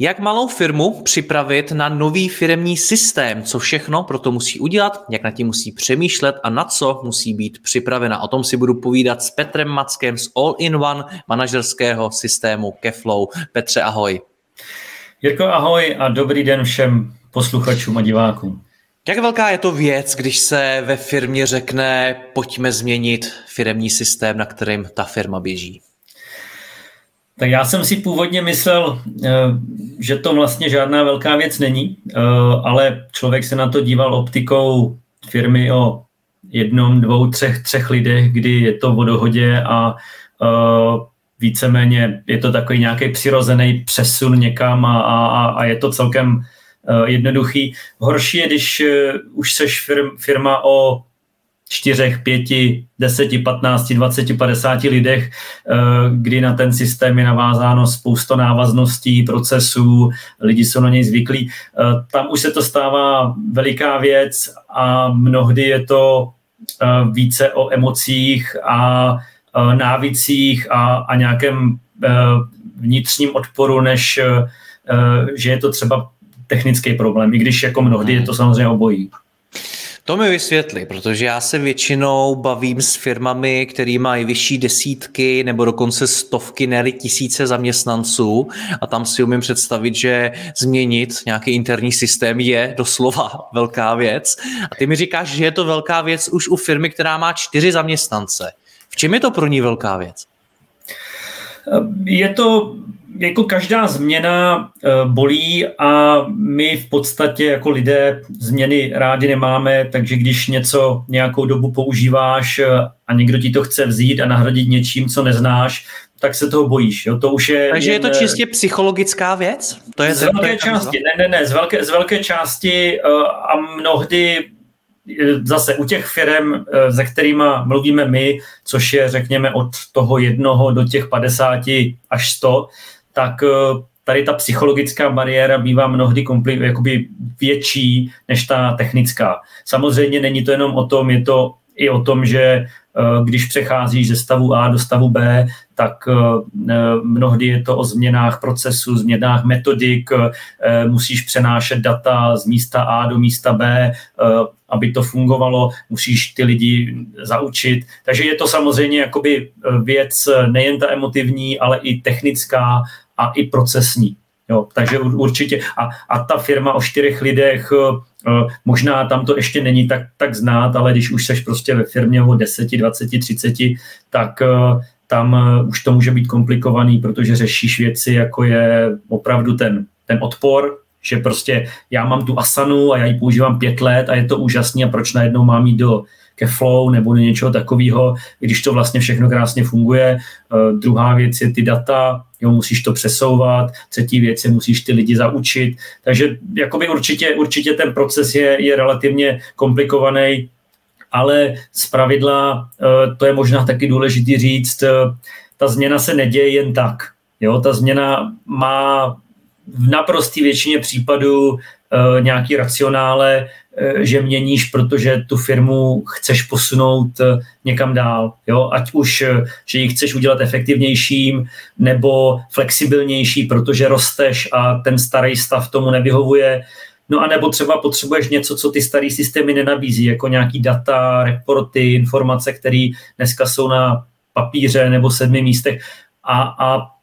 Jak malou firmu připravit na nový firmní systém? Co všechno pro to musí udělat? Jak na tím musí přemýšlet a na co musí být připravena? O tom si budu povídat s Petrem Mackem z All-in-One manažerského systému Keflow. Petře, ahoj. Jirko, ahoj a dobrý den všem posluchačům a divákům. Jak velká je to věc, když se ve firmě řekne, pojďme změnit firmní systém, na kterým ta firma běží? Tak já jsem si původně myslel, eh, že to vlastně žádná velká věc není, eh, ale člověk se na to díval optikou firmy o jednom, dvou, třech, třech lidech, kdy je to o dohodě a eh, víceméně je to takový nějaký přirozený přesun někam a, a, a je to celkem jednoduchý. Horší je, když už seš firm, firma o čtyřech, pěti, deseti, patnácti, dvaceti, padesáti lidech, eh, kdy na ten systém je navázáno spousta návazností, procesů, lidi jsou na něj zvyklí. Eh, tam už se to stává veliká věc a mnohdy je to eh, více o emocích a návicích a, a nějakém vnitřním odporu, než že je to třeba technický problém, i když jako mnohdy je to samozřejmě obojí. To mi vysvětli, protože já se většinou bavím s firmami, které mají vyšší desítky nebo dokonce stovky, ne tisíce zaměstnanců a tam si umím představit, že změnit nějaký interní systém je doslova velká věc. A ty mi říkáš, že je to velká věc už u firmy, která má čtyři zaměstnance. V čem je to pro ní velká věc? Je to jako každá změna eh, bolí a my v podstatě jako lidé změny rádi nemáme, takže když něco nějakou dobu používáš eh, a někdo ti to chce vzít a nahradit něčím, co neznáš, tak se toho bojíš. Jo? To už je Takže jen, je to čistě psychologická věc? To je z velké části, ne, ne, ne, z velké, z velké části a mnohdy zase u těch firm, se kterými mluvíme my, což je řekněme od toho jednoho do těch 50 až 100, tak eh, tady ta psychologická bariéra bývá mnohdy kompli- jakoby větší než ta technická. Samozřejmě není to jenom o tom, je to i o tom, že eh, když přecházíš ze stavu A do stavu B, tak eh, mnohdy je to o změnách procesu, změnách metodik, musíš přenášet data z místa A do místa B, aby to fungovalo, musíš ty lidi zaučit. Takže je to samozřejmě jakoby věc nejen ta emotivní, ale i technická a i procesní. Jo, takže určitě. A, a ta firma o čtyřech lidech, eh, možná tam to ještě není tak, tak znát, ale když už seš prostě ve firmě o 10, 20, 30, tak eh, tam eh, už to může být komplikovaný, protože řešíš věci, jako je opravdu ten, ten odpor, že prostě já mám tu asanu a já ji používám pět let a je to úžasný a proč najednou mám jít do ke flow nebo do něčeho takového, když to vlastně všechno krásně funguje. Uh, druhá věc je ty data, jo, musíš to přesouvat, třetí věc je musíš ty lidi zaučit, takže jakoby určitě, určitě ten proces je, je relativně komplikovaný, ale z pravidla, uh, to je možná taky důležitý říct, uh, ta změna se neděje jen tak. Jo, ta změna má v naprosté většině případů nějaký racionále, uh, že měníš, protože tu firmu chceš posunout uh, někam dál. Jo? Ať už, že ji chceš udělat efektivnějším nebo flexibilnější, protože rosteš a ten starý stav tomu nevyhovuje. No a nebo třeba potřebuješ něco, co ty starý systémy nenabízí, jako nějaký data, reporty, informace, které dneska jsou na papíře nebo sedmi místech. A, a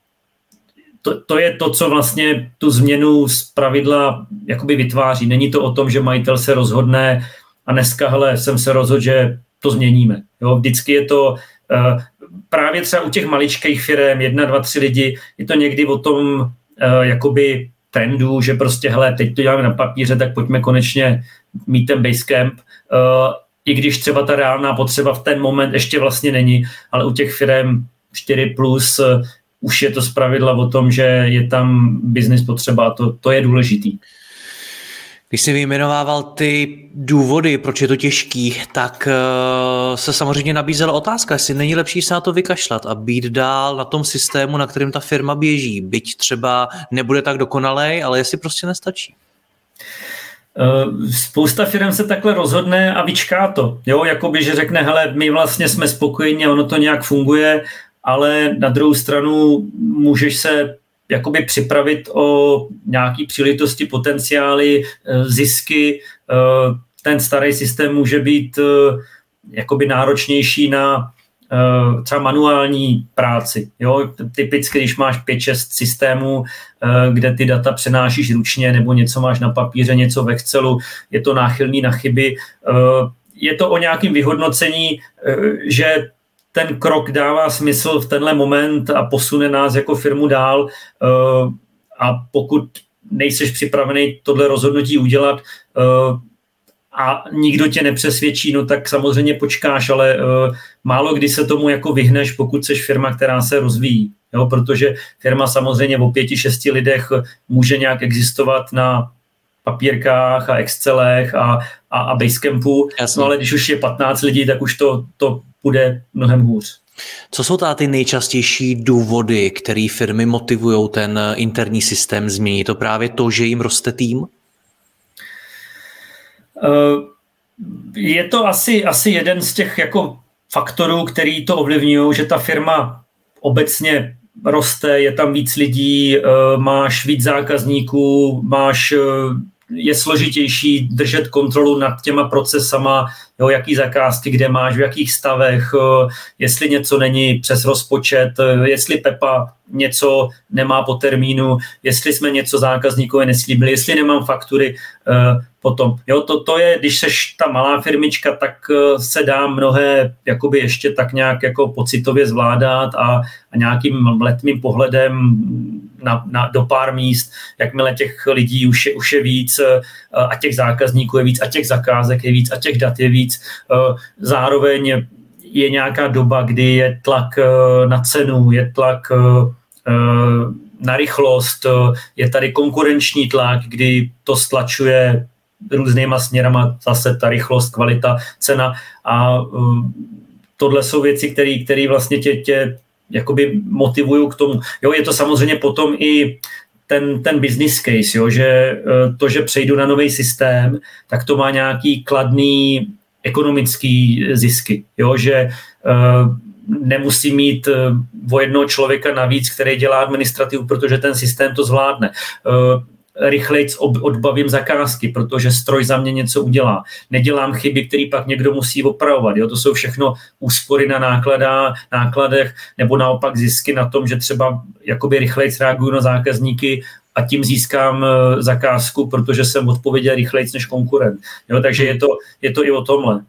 to, to je to, co vlastně tu změnu z pravidla jakoby vytváří. Není to o tom, že majitel se rozhodne a dneska, hele, jsem se rozhodl, že to změníme. Jo, vždycky je to uh, právě třeba u těch maličkých firm, jedna, dva, tři lidi, je to někdy o tom uh, jakoby trendu, že prostě, hele, teď to děláme na papíře, tak pojďme konečně mít ten Basecamp. Uh, i když třeba ta reálná potřeba v ten moment ještě vlastně není, ale u těch firm 4 plus už je to zpravidla o tom, že je tam business potřeba, to, to je důležitý. Když jsi vyjmenovával ty důvody, proč je to těžký, tak uh, se samozřejmě nabízela otázka, jestli není lepší se na to vykašlat a být dál na tom systému, na kterým ta firma běží. Byť třeba nebude tak dokonalej, ale jestli prostě nestačí. Uh, spousta firm se takhle rozhodne a vyčká to. Jo, jakoby, že řekne, hele, my vlastně jsme spokojeni, ono to nějak funguje, ale na druhou stranu můžeš se jakoby připravit o nějaký příležitosti, potenciály, eh, zisky. Eh, ten starý systém může být eh, jakoby náročnější na třeba manuální práci. Jo? Typicky, když máš 5-6 systémů, kde ty data přenášíš ručně nebo něco máš na papíře, něco v Excelu, je to náchylný na chyby. Je to o nějakém vyhodnocení, že ten krok dává smysl v tenhle moment a posune nás jako firmu dál eh, a pokud nejseš připravený tohle rozhodnutí udělat eh, a nikdo tě nepřesvědčí, no tak samozřejmě počkáš, ale uh, málo kdy se tomu jako vyhneš, pokud jsi firma, která se rozvíjí. Jo? Protože firma samozřejmě o pěti, šesti lidech může nějak existovat na papírkách a Excelech a, a, a Basecampu, Jasně. no ale když už je 15 lidí, tak už to, to bude mnohem hůř. Co jsou ta ty nejčastější důvody, které firmy motivují ten interní systém změnit? To právě to, že jim roste tým? Eh, je to asi, asi jeden z těch jako faktorů, který to ovlivňují, že ta firma obecně roste, je tam víc lidí, eh, máš víc zákazníků, máš eh, je složitější držet kontrolu nad těma procesama, jo, jaký zakázky, kde máš, v jakých stavech, eh, jestli něco není přes rozpočet, eh, jestli Pepa něco nemá po termínu, jestli jsme něco zákazníkovi neslíbili, jestli nemám faktury eh, potom. Jo, to, to je, když seš ta malá firmička, tak se dá mnohé jakoby ještě tak nějak jako pocitově zvládat a, a nějakým letmým pohledem na, na, do pár míst, jakmile těch lidí už je, už je víc a těch zákazníků je víc a těch zakázek je víc a těch dat je víc, zároveň je nějaká doba, kdy je tlak na cenu, je tlak na rychlost, je tady konkurenční tlak, kdy to stlačuje různýma směrama zase ta rychlost, kvalita, cena. A tohle jsou věci, které vlastně tě, tě jakoby motivují k tomu. Jo, je to samozřejmě potom i ten, ten business case, jo, že eh, to, že přejdu na nový systém, tak to má nějaký kladný ekonomický zisky, jo, že uh, nemusí mít uh, o jednoho člověka navíc, který dělá administrativu, protože ten systém to zvládne. Rychleji odbavím zakázky, protože stroj za mě něco udělá. Nedělám chyby, které pak někdo musí opravovat. Jo? To jsou všechno úspory na náklada, nákladech nebo naopak zisky na tom, že třeba jakoby rychleji reaguju na zákazníky a tím získám eh, zakázku, protože jsem odpověděl rychleji než konkurent. Jo? Takže je to, je to i o tomhle.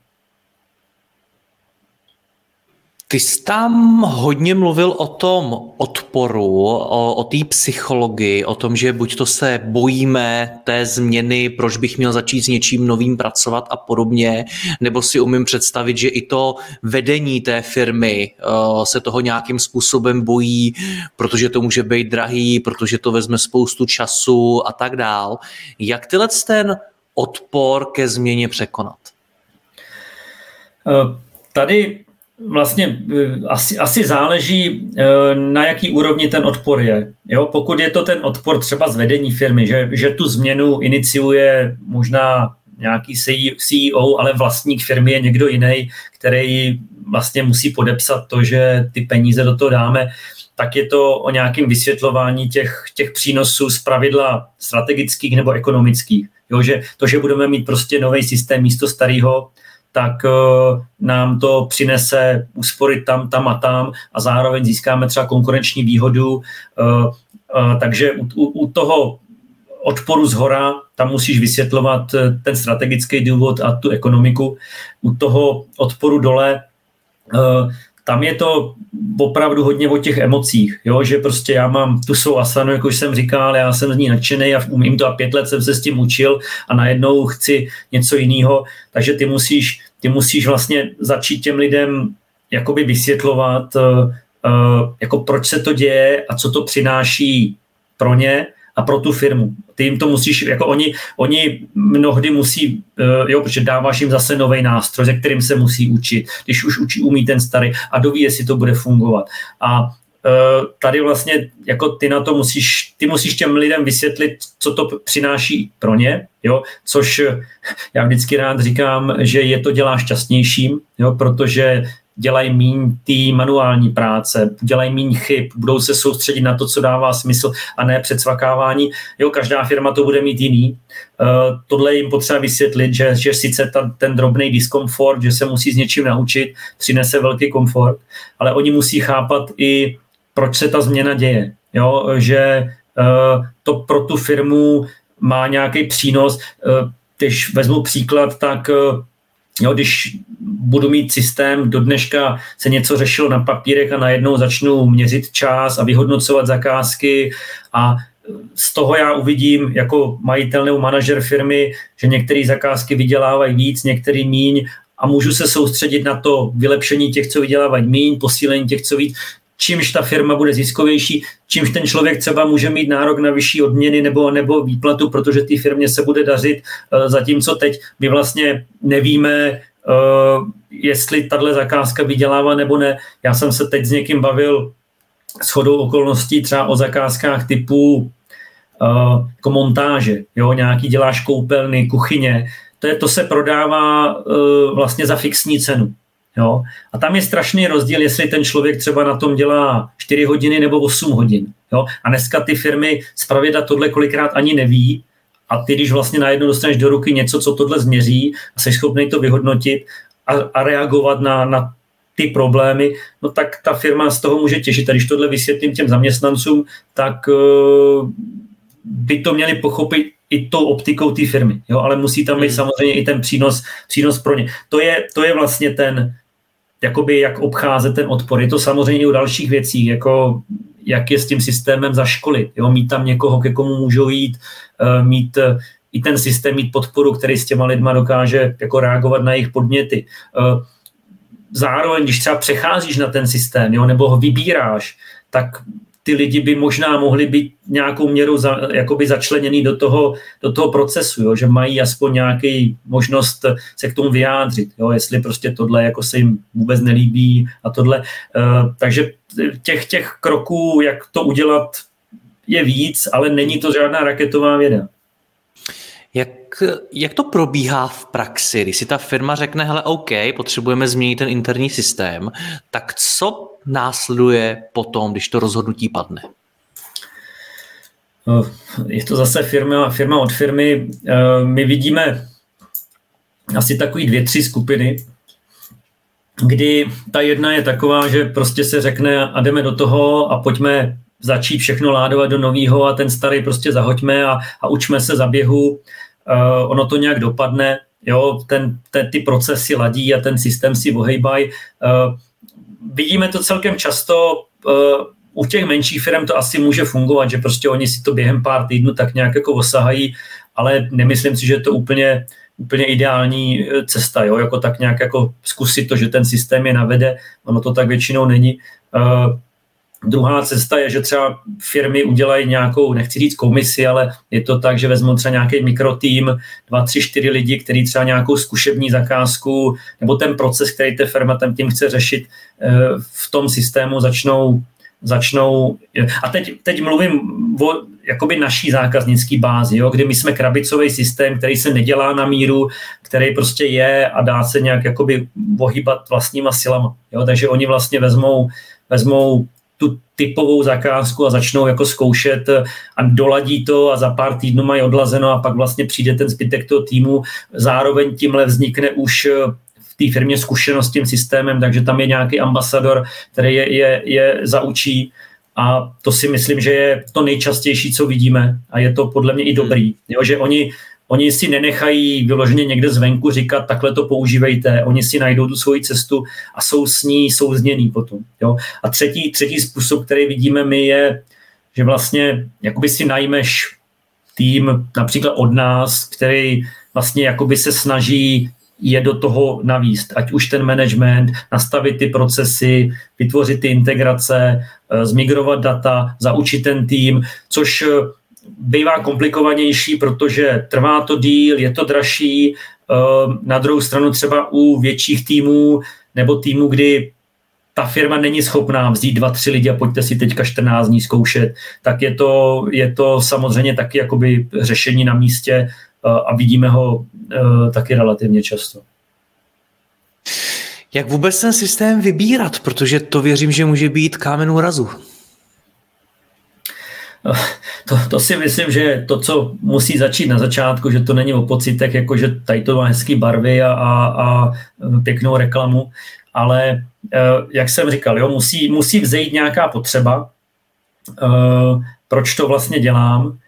Ty jsi tam hodně mluvil o tom odporu, o, o té psychologii, o tom, že buď to se bojíme té změny, proč bych měl začít s něčím novým pracovat a podobně, nebo si umím představit, že i to vedení té firmy uh, se toho nějakým způsobem bojí, protože to může být drahý, protože to vezme spoustu času a tak dál. Jak tyhle ten odpor ke změně překonat? Uh, tady vlastně eh, asi, asi záleží, eh, na jaký úrovni ten odpor je. Jo, pokud je to ten odpor třeba z vedení firmy, že, že tu změnu iniciuje možná nějaký CEO, ale vlastník firmy je někdo jiný, který vlastně musí podepsat to, že ty peníze do toho dáme, tak je to o nějakém vysvětlování těch, těch přínosů z pravidla strategických nebo ekonomických. Jo, že to, že budeme mít prostě nový systém místo starého, tak eh, nám to přinese úspory tam, tam a tam a zároveň získáme třeba konkurenční výhodu. Eh, eh, takže u, u toho odporu z hora, tam musíš vysvětlovat ten strategický důvod a tu ekonomiku. U toho odporu dole tam je to opravdu hodně o těch emocích, jo? že prostě já mám tu svou asanu, jak už jsem říkal, já jsem z ní nadšený a umím to a pět let jsem se s tím učil a najednou chci něco jiného, takže ty musíš, ty musíš vlastně začít těm lidem jakoby vysvětlovat, uh, jako proč se to děje a co to přináší pro ně a pro tu firmu. Ty jim to musíš, jako oni, oni mnohdy musí, uh, jo, protože dáváš jim zase nový nástroj, se kterým se musí učit, když už učí, umí ten starý a doví, jestli to bude fungovat. A uh, tady vlastně jako ty na to musíš, ty musíš těm lidem vysvětlit, co to přináší pro ně, jo, což já vždycky rád říkám, že je to dělá šťastnějším, jo, protože dělají méně ty manuální práce, dělají méně chyb, budou se soustředit na to, co dává smysl a ne předsvakávání. Jo, každá firma to bude mít jiný. Uh, tohle jim potřeba vysvětlit, že, že sice ta, ten drobný diskomfort, že se musí s něčím naučit, přinese velký komfort, ale oni musí chápat i, proč se ta změna děje. Jo, že uh, to pro tu firmu má nějaký přínos. Uh, když vezmu příklad, tak Jo, když budu mít systém, do dneška se něco řešilo na papírech a najednou začnu měřit čas a vyhodnocovat zakázky a z toho já uvidím jako majitel nebo manažer firmy, že některé zakázky vydělávají víc, některý míň a můžu se soustředit na to vylepšení těch, co vydělávají míň, posílení těch, co víc, čímž ta firma bude ziskovější, čímž ten člověk třeba může mít nárok na vyšší odměny nebo, nebo výplatu, protože té firmě se bude dařit, eh, zatímco teď my vlastně nevíme, eh, jestli tahle zakázka vydělává nebo ne. Já jsem se teď s někým bavil s chodou okolností třeba o zakázkách typu uh, jako montáže, jo, nějaký děláš koupelny, kuchyně, to, je, to se prodává uh, vlastně za fixní cenu. Jo? A tam je strašný rozdíl, jestli ten člověk třeba na tom dělá 4 hodiny nebo 8 hodin. Jo? A dneska ty firmy zpravidla tohle kolikrát ani neví a ty, když vlastně najednou dostaneš do ruky něco, co tohle změří a jsi schopný to vyhodnotit a, a reagovat na, na ty problémy, no tak ta firma z toho může těžit. A když tohle vysvětlím těm zaměstnancům, tak uh, by to měli pochopit i tou optikou té firmy, jo? ale musí tam být hmm. samozřejmě i ten přínos, přínos pro ně. To je, to je vlastně ten, jakoby jak obcházet ten odpor. Je to samozřejmě u dalších věcí, jako jak je s tím systémem zaškolit, jo? mít tam někoho, ke komu můžou jít, uh, mít uh, i ten systém, mít podporu, který s těma lidma dokáže jako reagovat na jejich podněty. Uh, zároveň, když třeba přecházíš na ten systém, jo, nebo ho vybíráš, tak ty lidi by možná mohli být nějakou měrou za, jakoby začleněný do toho, do toho procesu, jo, že mají aspoň nějaký možnost se k tomu vyjádřit, jo, jestli prostě tohle jako se jim vůbec nelíbí a tohle. Uh, takže těch, těch kroků, jak to udělat, je víc, ale není to žádná raketová věda. Jak, jak to probíhá v praxi, když si ta firma řekne, hele, OK, potřebujeme změnit ten interní systém, tak co následuje potom, když to rozhodnutí padne? No, je to zase firma, firma od firmy. Eh, my vidíme asi takový dvě, tři skupiny, kdy ta jedna je taková, že prostě se řekne a jdeme do toho a pojďme začít všechno ládovat do nového a ten starý prostě zahoďme a, a učme se za běhu. Uh, ono to nějak dopadne, jo, ten, ten, ty procesy ladí a ten systém si ohejbají. Uh, vidíme to celkem často, uh, u těch menších firm to asi může fungovat, že prostě oni si to během pár týdnů tak nějak jako osahají, ale nemyslím si, že je to úplně, úplně ideální eh, cesta, jo? jako tak nějak jako zkusit to, že ten systém je navede, ono to tak většinou není. Uh, Druhá cesta je, že třeba firmy udělají nějakou, nechci říct komisi, ale je to tak, že vezmou třeba nějaký mikrotým, dva, tři, čtyři lidi, který třeba nějakou zkušební zakázku nebo ten proces, který ta firma tam tím chce řešit, eh, v tom systému začnou začnou, a teď, teď mluvím o jakoby naší zákaznické bázi, jo, kdy my jsme krabicový systém, který se nedělá na míru, který prostě je a dá se nějak jakoby ohýbat vlastníma silama. Jo, takže oni vlastně vezmou, vezmou tu typovou zakázku a začnou jako zkoušet a doladí to a za pár týdnů mají odlazeno a pak vlastně přijde ten zbytek toho týmu. Zároveň tímhle vznikne už v té firmě zkušenost s tím systémem, takže tam je nějaký ambasador, který je, je, je zaučí. A to si myslím, že je to nejčastější, co vidíme a je to podle mě i dobrý, jo, že oni Oni si nenechají vyloženě někde zvenku říkat, takhle to používejte, oni si najdou tu svoji cestu a jsou s ní souzněný potom. Jo? A třetí, třetí způsob, který vidíme my, je, že vlastně jakoby si najmeš tým například od nás, který vlastně jakoby se snaží je do toho navíst, ať už ten management, nastavit ty procesy, vytvořit ty integrace, eh, zmigrovat data, zaučit ten tým, což eh, bývá komplikovanější, protože trvá to díl, je to dražší. Eh, na druhou stranu třeba u větších týmů nebo týmů, kdy ta firma není schopná vzít dva, tři lidi a pojďte si teďka 14 dní zkoušet, tak je to, je to samozřejmě taky jakoby řešení na místě a vidíme ho e, taky relativně často. Jak vůbec ten systém vybírat? Protože to věřím, že může být kámen úrazu. To, to si myslím, že to, co musí začít na začátku, že to není o pocitech, jako že tady to má hezký barvy a, a, a pěknou reklamu, ale e, jak jsem říkal, jo, musí, musí vzejít nějaká potřeba, e, proč to vlastně dělám,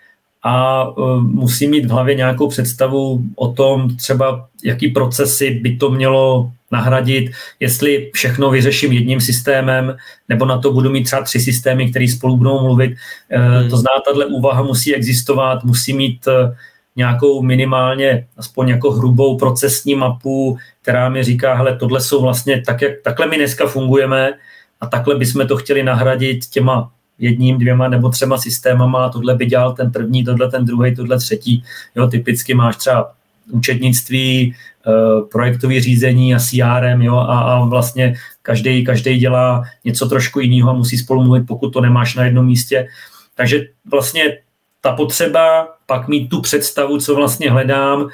a uh, musí mít v hlavě nějakou představu o tom třeba, jaký procesy by to mělo nahradit, jestli všechno vyřeším jedním systémem, nebo na to budu mít třeba tři systémy, které spolu budou mluvit. Uh, hmm. To znamená, tahle úvaha musí existovat, musí mít uh, nějakou minimálně, aspoň jako hrubou procesní mapu, která mi říká, hele, tohle jsou vlastně, tak jak, takhle my dneska fungujeme a takhle bychom to chtěli nahradit těma jedním, dvěma nebo třema systémama, tohle by dělal ten první, tohle ten druhý, tohle třetí. Jo, typicky máš třeba účetnictví, eh, projektové řízení a CRM jo, a, a vlastně každý, každý dělá něco trošku jiného a musí spolu mluvit, pokud to nemáš na jednom místě. Takže vlastně ta potřeba pak mít tu představu, co vlastně hledám uh,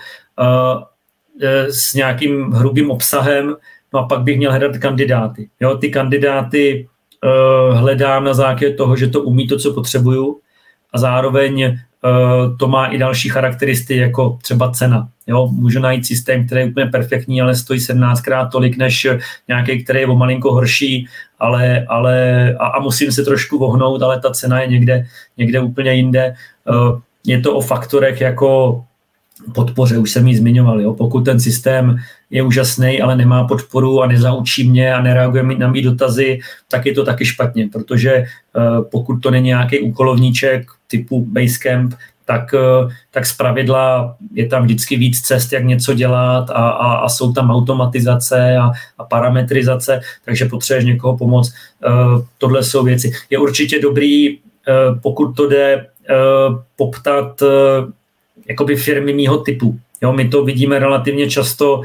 s nějakým hrubým obsahem, no a pak bych měl hledat kandidáty. Jo, ty kandidáty hledám na základě toho, že to umí to, co potřebuju a zároveň uh, to má i další charakteristiky, jako třeba cena. Jo, můžu najít systém, který je úplně perfektní, ale stojí 17krát tolik, než nějaký, který je o malinko horší, ale, ale a, a musím se trošku vohnout, ale ta cena je někde, někde úplně jinde. Uh, je to o faktorech jako podpoře, už jsem ji zmiňoval. Jo? Pokud ten systém je úžasný, ale nemá podporu a nezaučí mě a nereaguje na mý dotazy, tak je to taky špatně, protože uh, pokud to není nějaký úkolovníček typu Basecamp, tak, uh, tak pravidla je tam vždycky víc cest, jak něco dělat a, a, a jsou tam automatizace a, a parametrizace, takže potřebuješ někoho pomoct. Uh, tohle jsou věci. Je určitě dobrý, pokud to jde, poptat jakoby firmy mýho typu. Jo, my to vidíme relativně často,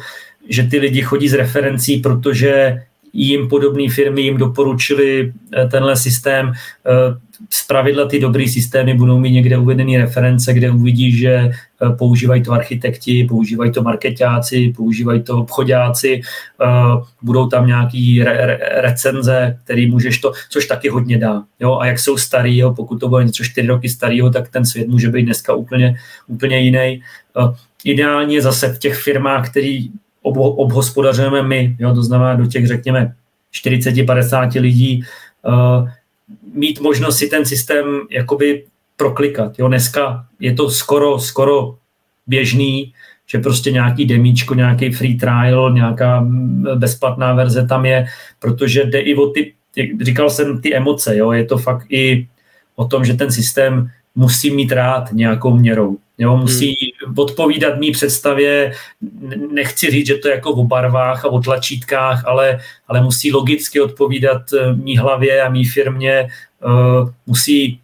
že ty lidi chodí z referencí, protože jim podobné firmy jim doporučili eh, tenhle systém. Eh, z pravidla ty dobrý systémy budou mít někde uvedené reference, kde uvidí, že eh, používají to architekti, používají to marketáci, používají to obchodáci, budou tam nějaký re- re- recenze, který můžeš to, což taky hodně dá. Jo? A jak jsou starý, jo? pokud to bude něco čtyři roky starého, tak ten svět může být dneska úplně, úplně jiný. Ideálně zase v těch firmách, který obhospodařujeme my, jo, to znamená do těch, řekněme, 40-50 lidí, uh, mít možnost si ten systém jakoby proklikat. Jo, dneska je to skoro, skoro běžný, že prostě nějaký demíčko, nějaký free trial, nějaká bezplatná verze tam je, protože jde i o ty, říkal jsem, ty emoce, jo, je to fakt i o tom, že ten systém musí mít rád nějakou měrou. Jo, musí hmm. Odpovídat mý představě, nechci říct, že to je jako o barvách a o tlačítkách, ale, ale musí logicky odpovídat eh, mý hlavě a mý firmě, uh, musí,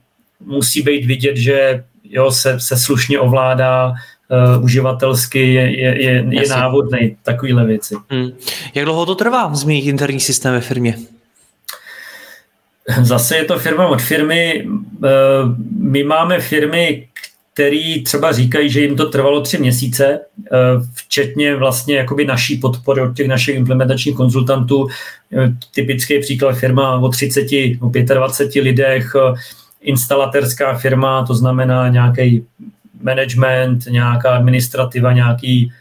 musí být vidět, že jo, se, se slušně ovládá, uh, uživatelsky je, je, je, je návodný, takovýhle věci. Hmm. Jak dlouho to trvá změnit interní systém ve firmě? Zase je to firma od firmy. My máme firmy, který třeba říkají, že jim to trvalo tři měsíce, eh, včetně vlastně jakoby naší podpory od těch našich implementačních konzultantů. Eh, typický příklad firma o 30, o 25 lidech, eh, instalatérská firma, to znamená nějaký management, nějaká administrativa, nějaký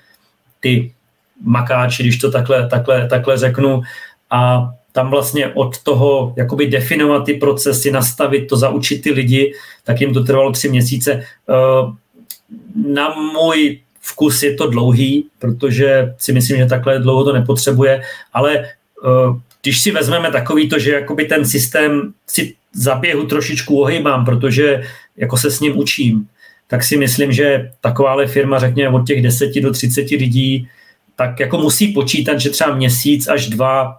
ty makáči, když to takhle, takhle, takhle řeknu. A tam vlastně od toho jakoby definovat ty procesy, nastavit to, zaučit ty lidi, tak jim to trvalo tři měsíce. Eh, na můj vkus je to dlouhý, protože si myslím, že takhle dlouho to nepotřebuje, ale uh, když si vezmeme takový to, že jakoby ten systém si zaběhu trošičku ohýbám, protože jako se s ním učím, tak si myslím, že takováhle firma, řekněme od těch 10 do 30 lidí, tak jako musí počítat, že třeba měsíc až dva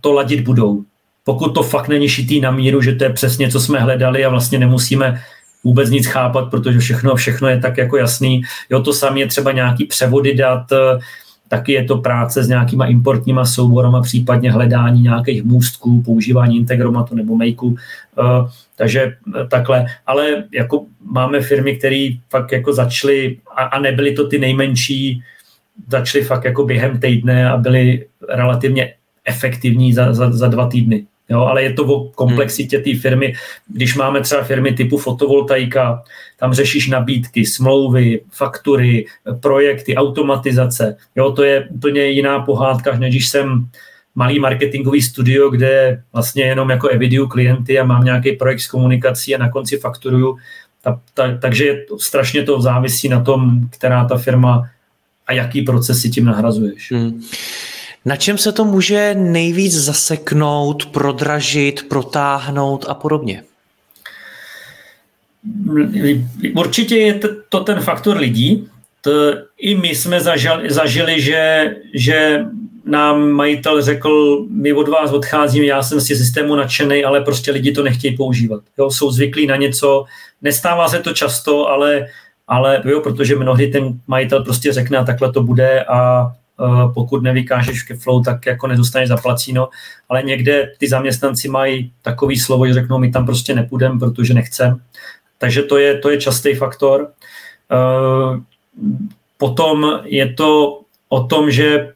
to ladit budou. Pokud to fakt není šitý na míru, že to je přesně, co jsme hledali a vlastně nemusíme vůbec nic chápat, protože všechno, všechno je tak jako jasný. Jo, to samé je třeba nějaký převody dat, taky je to práce s nějakýma importníma souborama, případně hledání nějakých můstků, používání integromatu nebo makeu. Uh, takže eh, takhle. Ale jako máme firmy, které fakt jako začaly a, a nebyly to ty nejmenší, začaly fakt jako během týdne a byly relativně efektivní za, za, za dva týdny. Jo, ale je to o komplexitě té firmy. Když máme třeba firmy typu fotovoltaika, tam řešíš nabídky, smlouvy, faktury, projekty, automatizace. Jo, to je úplně jiná pohádka, než když jsem malý marketingový studio, kde vlastně jenom jako eviduju klienty a mám nějaký projekt s komunikací a na konci fakturuju. Ta, ta, takže strašně to závisí na tom, která ta firma a jaký procesy tím nahrazuješ. Hmm. Na čem se to může nejvíc zaseknout, prodražit, protáhnout a podobně? Určitě je to ten faktor lidí. To I my jsme zažili, zažili že, že nám majitel řekl, my od vás odcházíme, já jsem z systému nadšený, ale prostě lidi to nechtějí používat. Jo, jsou zvyklí na něco, nestává se to často, ale, ale jo, protože mnohdy ten majitel prostě řekne, a takhle to bude a pokud nevykážeš ke flow, tak jako nedostaneš zaplacíno, ale někde ty zaměstnanci mají takový slovo, že řeknou, my tam prostě nepůjdeme, protože nechcem. Takže to je, to je častý faktor. Eh, potom je to o tom, že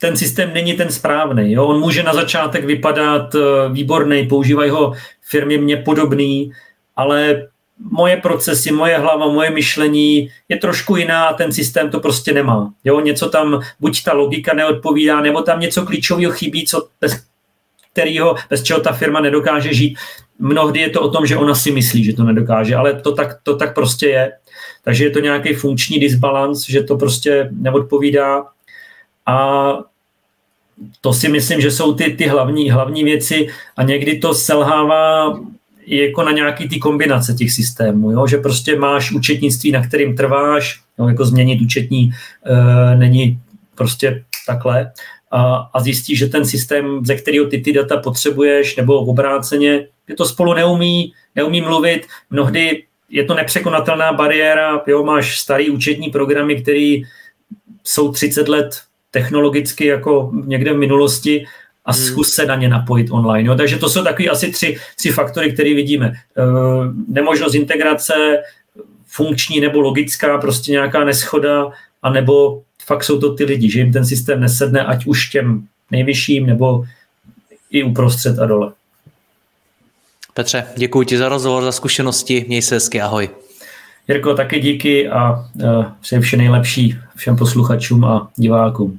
ten systém není ten správný. Jo? On může na začátek vypadat eh, výborný, používají ho firmy mě podobný, ale moje procesy, moje hlava, moje myšlení je trošku jiná a ten systém to prostě nemá. Jo, něco tam, buď ta logika neodpovídá, nebo tam něco klíčového chybí, co bez kterého, bez čeho ta firma nedokáže žít. Mnohdy je to o tom, že ona si myslí, že to nedokáže, ale to tak, to tak prostě je. Takže je to nějaký funkční disbalans, že to prostě neodpovídá. A to si myslím, že jsou ty, ty hlavní, hlavní věci a někdy to selhává jako na nějaký ty kombinace těch systémů, jo? že prostě máš účetnictví, na kterým trváš, no, jako změnit účetní e, není prostě takhle. A, a zjistíš, že ten systém, ze kterého ty ty data potřebuješ, nebo obráceně, že to spolu neumí, neumí mluvit, mnohdy je to nepřekonatelná bariéra, jo, máš starý účetní programy, které jsou 30 let technologicky jako někde v minulosti a hmm. zkus se na ně napojit online. Jo. Takže to jsou takové asi tři, tři faktory, které vidíme. E, nemožnost integrace, funkční nebo logická, prostě nějaká neschoda, anebo fakt jsou to ty lidi, že jim ten systém nesedne, ať už těm nejvyšším, nebo i uprostřed a dole. Petře, děkuji ti za rozhovor, za zkušenosti, měj se hezky, ahoj. Jirko, taky díky a uh, přeji vše nejlepší všem posluchačům a divákům.